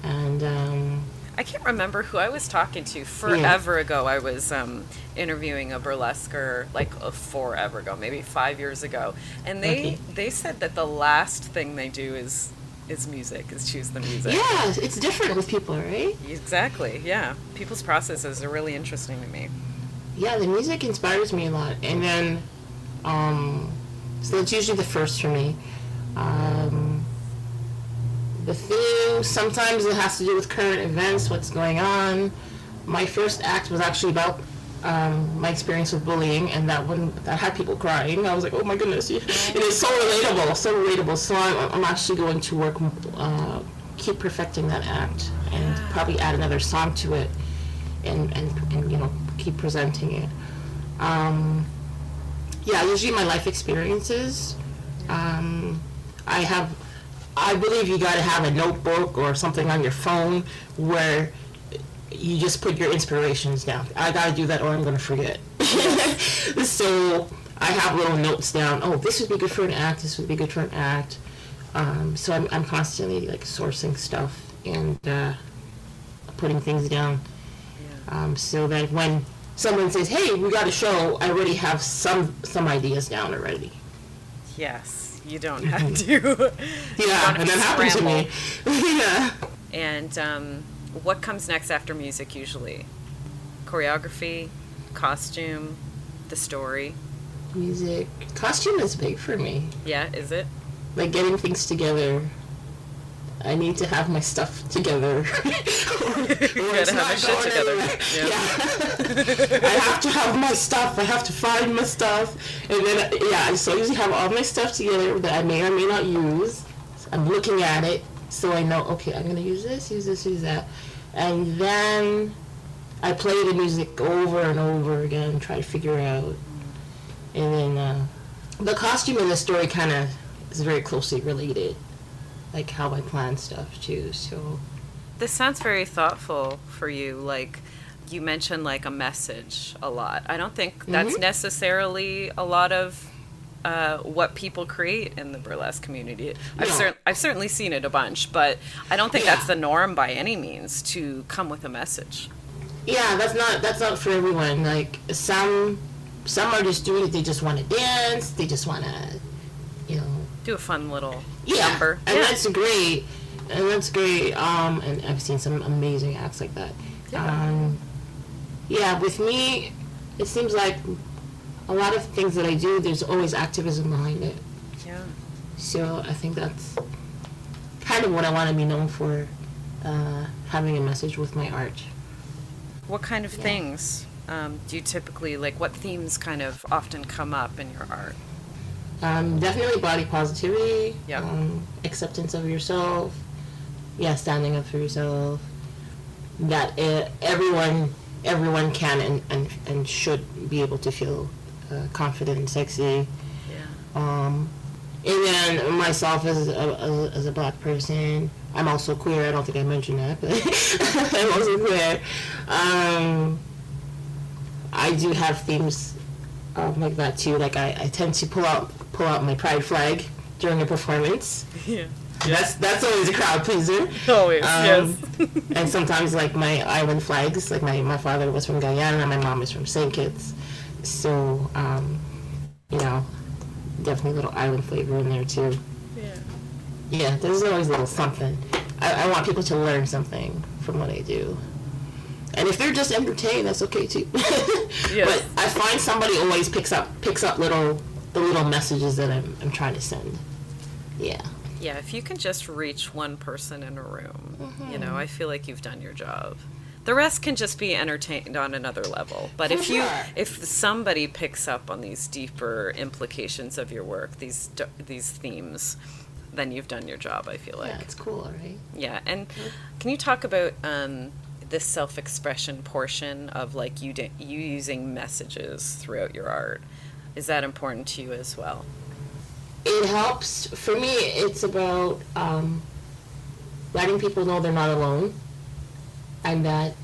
And um, I can't remember who I was talking to forever ago. I was um, interviewing a burlesquer like uh, forever ago, maybe five years ago, and they Okay. they said that the last thing they do is is music, is choose the music. Yeah, it's different with people, right? Exactly. Yeah. People's processes are really interesting to me. Yeah, the music inspires me a lot, and then, um, so that's usually the first for me. Um, the theme sometimes it has to do with current events, what's going on. My first act was actually about um, my experience with bullying, and that one that had people crying. I was like, oh my goodness, it is so relatable, so relatable. So I'm, I'm actually going to work, uh, keep perfecting that act, and probably add another song to it, and and, and you know keep presenting it. Um, yeah, usually my life experiences. Um, I have, I believe you got to have a notebook or something on your phone where you just put your inspirations down. I got to do that or I'm going to forget. *laughs* so I have little notes down. Oh, this would be good for an act. This would be good for an act. Um, so I'm, I'm constantly like sourcing stuff and uh, putting things down um, so that when someone says, "Hey, we got a show," I already have some some ideas down already. Yes. You don't have to. *laughs* Yeah, and that happened to me. *laughs* yeah. And um, what comes next after music usually? Choreography, costume, the story. Music, costume is big for me. Yeah, is it? Like getting things together. I need to have my stuff together. *laughs* or it's have not your shit going together. anywhere. Yeah. Yeah. *laughs* I have to have my stuff. I have to find my stuff, and then yeah. So I usually have all my stuff together that I may or may not use. I'm looking at it, so I know. Okay, I'm gonna use this, use this, use that, and then I play the music over and over again, try to figure out, and then uh, the costume and the story kind of is very closely related, like how I plan stuff too. So This sounds very thoughtful for you. Like you mentioned, like a message a lot. I don't think that's Mhm. necessarily a lot of uh, what people create in the burlesque community. I've, cer- I've certainly seen it a bunch, but I don't think Yeah. that's the norm by any means to come with a message. yeah, that's not that's not for everyone. Like some some are just doing it. They just want to dance. They just want to, Do a fun little yeah, number. and yeah. that's great. And that's great. Um, and I've seen some amazing acts like that. Yeah. Um, yeah, with me, it seems like a lot of things that I do. There's always activism behind it. yeah. So I think that's kind of what I want to be known for, uh, having a message with my art. What kind of Yeah. things um, do you typically like? What themes kind of often come up in your art? Um, definitely body positivity. Yeah. Um, acceptance of yourself. Yeah, standing up for yourself. That uh, everyone, everyone can and, and, and should be able to feel uh, confident and sexy. Yeah. Um, and then myself as a, as, a, as a black person, I'm also queer. I don't think I mentioned that, but *laughs* I'm also queer. Um, I do have themes um, like that too. Like I, I tend to pull out pull out my pride flag during a performance. Yeah. That's that's always a crowd pleaser. Always. Um, *laughs* and sometimes like my island flags, like my, my father was from Guyana and my mom is from St. Kitts. So, um, you know, definitely a little island flavor in there too. yeah. Yeah, there's always a little something. I, I want people to learn something from what I do. And if they're just entertained, that's okay too. *laughs* Yes. But I find somebody always picks up picks up little the little messages that I'm, I'm trying to send. Yeah. Yeah, if you can just reach one person in a room, you know, I feel like you've done your job. The rest can just be entertained on another level. But For if you if somebody picks up on these deeper implications of your work, these these themes, then you've done your job, I feel like. Yeah, it's cool, right? Yeah, and can you talk about um, this self-expression portion of like you d- you using messages throughout your art? Is that important to you as well? it helps. For me it's about um, letting people know they're not alone and that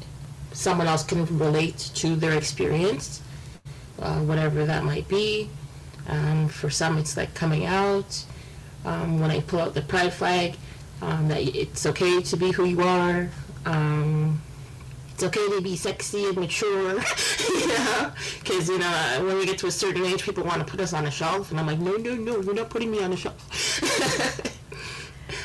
someone else can relate to their experience uh, whatever that might be. Um, for some it's like coming out. Um, when i pull out the pride flag um, that it's okay to be who you are. Um, it's okay to be sexy and mature, *laughs* you know, because you know when we get to a certain age, people want to put us on a shelf, and I'm like, no, no, no, you're not putting me on a shelf.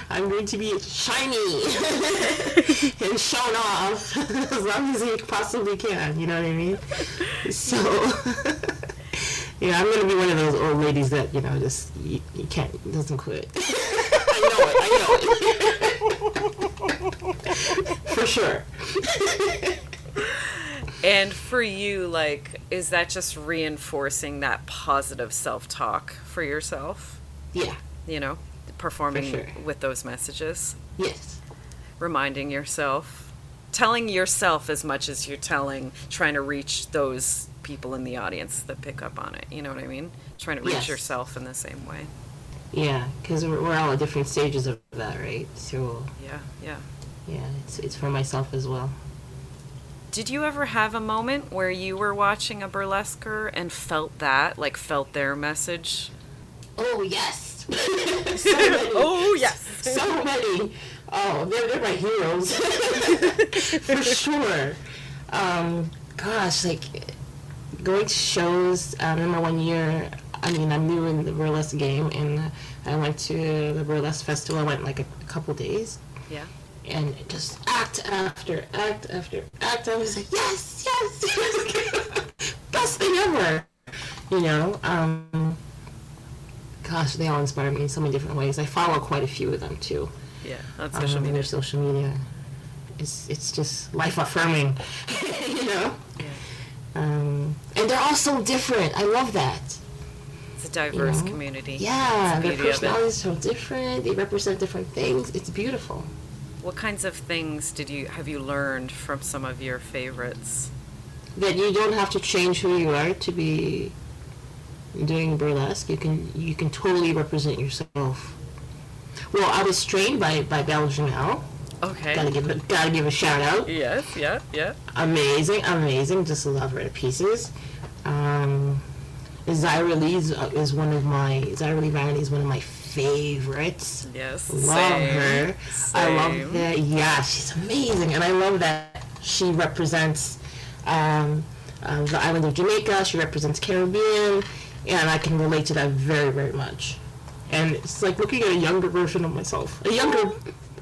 *laughs* I'm going to be shiny *laughs* and shown off as long as you possibly can. You know what I mean? So, yeah, I'm gonna be one of those old ladies that you know just you, you can't doesn't quit. I know it. I know it. For sure. And for you, like, is that just reinforcing that positive self talk for yourself? Yeah. You know, performing sure. with those messages, Yes. reminding yourself, telling yourself as much as you're telling, trying to reach those people in the audience that pick up on it. You know what I mean? Trying to reach Yes. yourself in the same way. Yeah, because we're, we're all at different stages of that, right? So Yeah, yeah. Yeah, it's it's for myself as well. Did you ever have a moment where you were watching a burlesquer and felt that, like felt their message? Oh yes. *laughs* so many. Oh, yes. so many. Oh, they're, they're my heroes. *laughs* For sure. Um, gosh, like going to shows. I remember one year, I mean, I'm new in the burlesque game, and I went to the burlesque festival. I went like a, a couple days, Yeah. And just act after act after act. I was like, yes, yes, yes, *laughs* best thing ever. You know, um, gosh, they all inspire me in so many different ways. I follow quite a few of them too. Yeah. On um, social on media. their social media. It's it's just life affirming, *laughs* you know. Yeah. Um, and they're all so different. I love that. It's a diverse know? community. Yeah, their beauty of it. personalities are so different. They represent different things. It's beautiful. What kinds of things did you have you learned from some of your favorites? That you don't have to change who you are to be doing burlesque. You can you can totally represent yourself. Well, I was trained by by Belle Janelle. Okay. Gotta give a, gotta give a shout out. Yes, yeah, yeah. amazing, amazing. Just love her to pieces. Um, Zyra Lee is, uh, is one of my Zyra Lee is one of my favorites. Yes. Love same, her. I love same. that. Yeah, she's amazing, and I love that she represents um, uh, the island of Jamaica. She represents Caribbean, and I can relate to that very, very much. And it's like looking at a younger version of myself, a younger,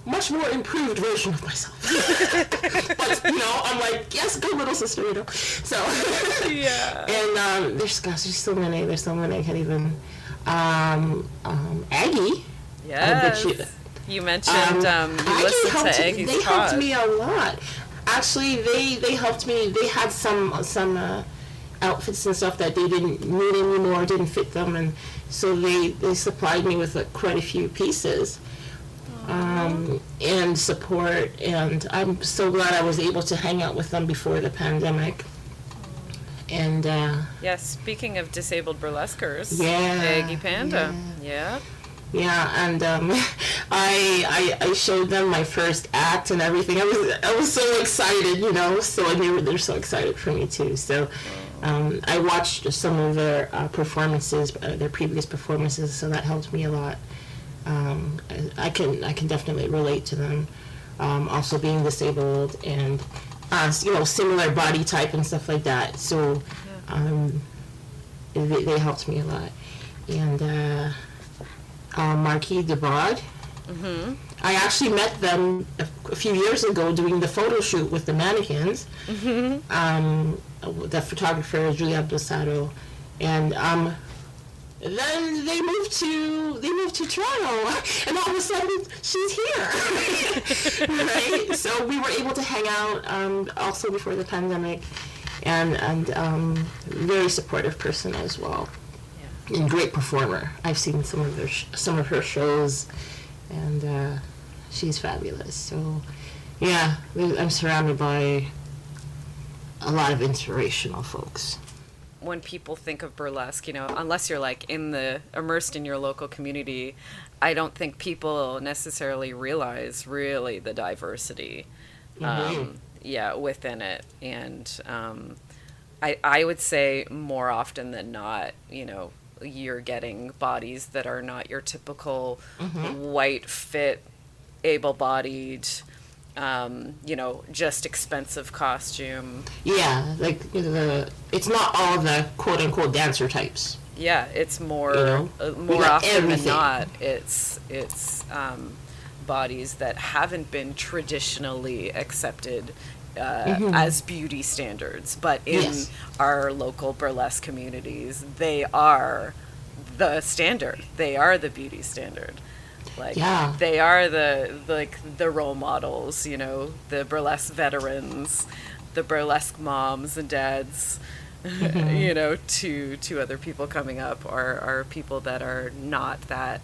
much more improved version of myself. *laughs* but you know, I'm like, yes, go little sister, you know. So *laughs* Yeah. *laughs* and um, there's gosh, there's so many. There's so many. I can't even. Um, um, Aggie. Yes. you- you, mentioned um, you Aggie listened helped, to Aggie's They pod. helped me a lot. Actually, they they helped me. They had some some uh, outfits and stuff that they didn't need anymore, didn't fit them, and so they they supplied me with uh, quite a few pieces. Um, and support, and I'm so glad I was able to hang out with them before the pandemic. And uh, Yes, speaking of disabled burlesquers, Yeah, Aggie Panda. Yeah. Yeah, and um, *laughs* I, I I showed them my first act and everything. I was I was so excited, you know. So and they were they're so excited for me too. So um, I watched some of their uh, performances, uh, their previous performances. So that helped me a lot. Um, I, I can I can definitely relate to them. Um, also being disabled and uh, you know similar body type and stuff like that. So um, they, they helped me a lot. And uh, uh, Marquis Debord. Mm-hmm. I actually met them a, a few years ago doing the photo shoot with the mannequins. Mm-hmm. Um, the photographer Julia Abdosado, and um, then they moved to they moved to Toronto, *laughs* and all of a sudden she's here, *laughs* right? So we were able to hang out um, also before the pandemic, and and um, very supportive person as well and great performer. I've seen some of their sh- some of her shows, and uh, she's fabulous. So, yeah, I'm surrounded by a lot of inspirational folks. When people think of burlesque, you know, unless you're like in the immersed in your local community, I don't think people necessarily realize really the diversity, Mhm. um, yeah, within it. And um, I I would say more often than not, you know, you're getting bodies that are not your typical white fit, able-bodied. Um, you know, just expensive costume. Yeah, like the it's not all the quote unquote dancer types. Yeah, it's more You know, uh, more often everything. than not. It's it's um, bodies that haven't been traditionally accepted uh, as beauty standards, but in Mm-hmm. Yes. our local burlesque communities, they are the standard. They are the beauty standard. Like Yeah. they are the like the role models. You know, the burlesque veterans, the burlesque moms and dads *laughs* Mm-hmm. you know, to to other people coming up are are people that are not that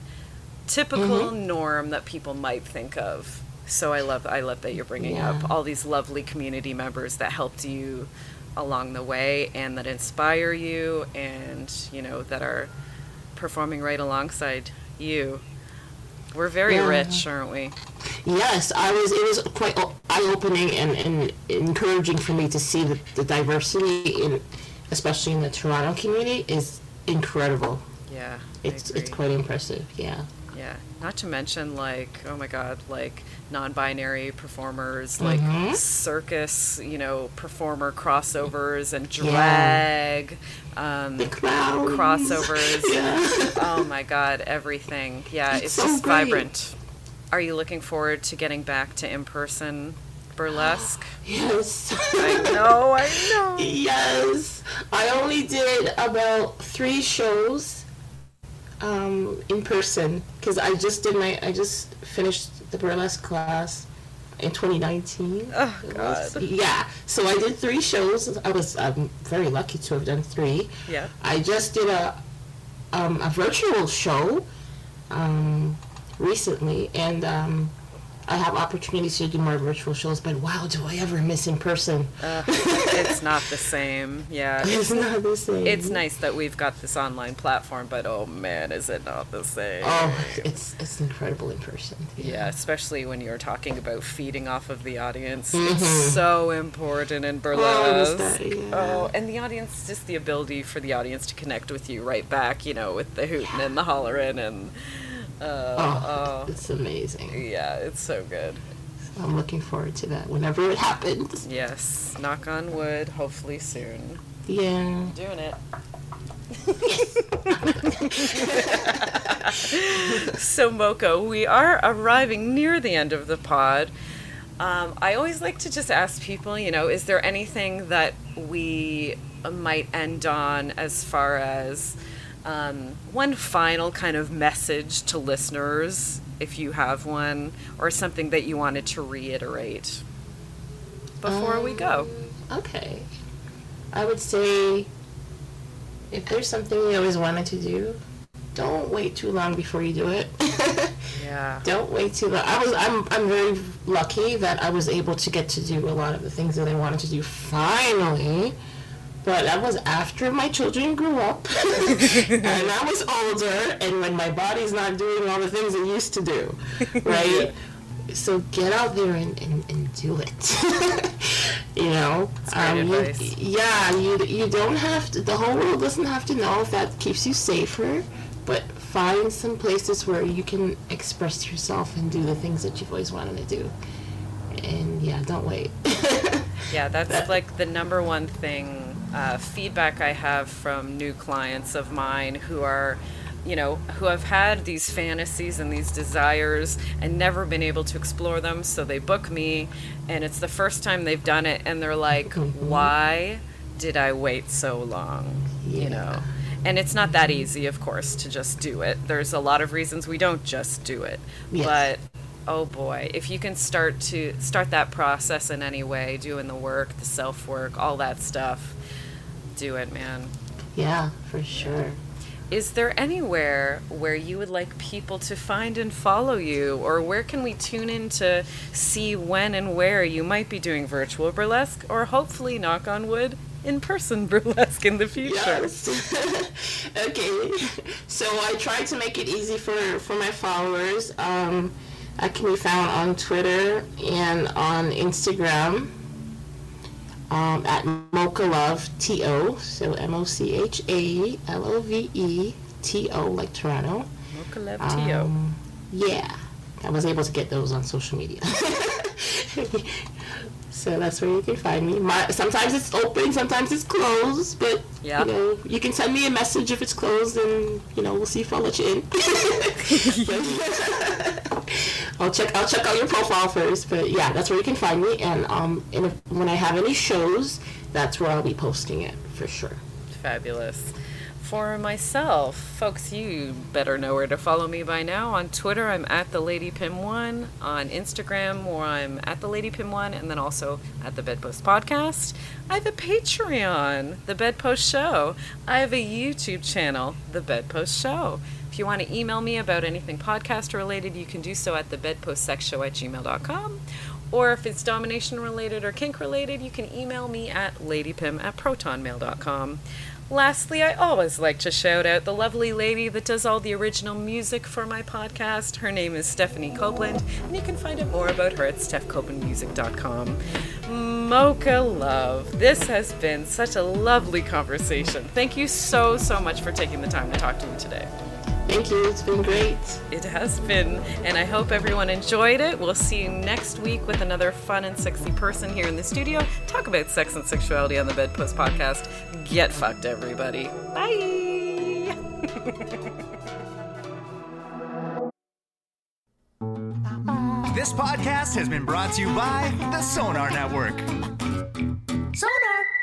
typical Mm-hmm. norm that people might think of. So I love I love that you're bringing Yeah. up all these lovely community members that helped you along the way and that inspire you and you know that are performing right alongside you. We're very Yeah. rich, aren't we? Yes, I was. It was quite eye opening and, and encouraging for me to see the, the diversity in, especially in the Toronto community, is incredible. Yeah. It's it's quite impressive. Yeah. Yeah, not to mention like oh my god, like non-binary performers, like Mhm. circus, you know, performer crossovers and Yeah. drag, um, The crossovers. *laughs* Yeah. oh my god, everything. Yeah, It's it's, so just great. vibrant. Are you looking forward to getting back to in-person burlesque? *gasps* Yes. I know, I know. *laughs* Yes, I only did about three shows um, in person because I just did my I just finished the burlesque class in 2019. Oh, God. Yeah, so I did three shows. I was I'm very lucky to have done three. Yeah. I just did a um, a virtual show um, recently, and um, I have opportunities to do more virtual shows. But wow, do I ever miss in person? Uh, it's not the same. Yeah, It's not the same. It's nice that we've got this online platform, but oh man, is it not the same? Oh, it's it's incredible in person. Yeah, especially when you're talking about feeding off of the audience. Mhm. It's so important in Oh, burlesque. that- yeah. Oh, and the audience, just the ability for the audience to connect with you right back, you know, with the hooting and the hollering and. Uh, Oh, oh, it's amazing. yeah, it's so good. I'm looking forward to that whenever it happens. Yes, knock on wood, hopefully soon. Yeah. Doing it. *laughs* so, Mocha, we are arriving near the end of the pod. Um, I always like to just ask people, you know, is there anything that we might end on as far as um, one final kind of message to listeners, if you have one, or something that you wanted to reiterate before we go? Um, Okay. I would say if there's something you always wanted to do, don't wait too long before you do it. *laughs* Yeah. don't wait too long. I was I'm I'm very lucky that I was able to get to do a lot of the things that I wanted to do finally. But that was after my children grew up *laughs* and I was older and when my body's not doing all the things it used to do. *laughs* Right? so get out there and, and, and do it. *laughs* you know? great um, you- yeah, you you don't have to the whole world doesn't have to know if that keeps you safer, but find some places where you can express yourself and do the things that you've always wanted to do. And yeah, don't wait. Yeah, that's That- like the number one thing uh, feedback I have from new clients of mine who are, you know, who have had these fantasies and these desires and never been able to explore them. So they book me, and it's the first time they've done it, and they're like, why did I wait so long? You know? And it's not that easy, of course, to just do it. There's a lot of reasons we don't just do it. Yes. But oh boy if you can start to start that process in any way doing the work the self work all that stuff do it man yeah, for sure. is there anywhere where you would like people to find and follow you or where can we tune in to see when and where you might be doing virtual burlesque or hopefully knock on wood in person *laughs* burlesque in the future Yes. *laughs* okay. So I try to make it easy for for my followers. Um, I can be found on Twitter and on Instagram um, at Mocha Love T O. So M O C H A L O V E T O like Toronto. Mocha Love. Um, yeah, I was able to get those on social media. *laughs* so that's where you can find me. My, sometimes it's open, sometimes it's closed, but Yeah. you know, you can send me a message if it's closed, and you know, we'll see if I'll let you in. *laughs* *laughs* I'll check. I'll check out your profile first, but yeah, that's where you can find me. And um, and if, when I have any shows, that's where I'll be posting it for sure. Fabulous. For myself, folks, you better know where to follow me by now. On Twitter, I'm at the Lady Pim One. On Instagram, where I'm at the Lady Pim One, and then also at the Bedpost Podcast. I have a Patreon, the Bedpost Show. I have a YouTube channel, the Bedpost Show. If you want to email me about anything podcast related, you can do so at the bedpostsexshow at gmail.com. Or if it's domination related or kink related, you can email me at ladypim at protonmail.com. Lastly, I always like to shout out the lovely lady that does all the original music for my podcast. Her name is Stephanie Copeland, and you can find out more about her at stephcopelandmusic.com. Mocha Love, this has been such a lovely conversation. Thank you so, so much for taking the time to talk to me today. Thank you. It's been great. It has been, and I hope everyone enjoyed it. We'll see you next week with another fun and sexy person here in the studio. Talk about sex and sexuality on the Bedpost podcast. Get fucked, everybody. Bye. This podcast has been brought to you by the Sonar Network. Sonar!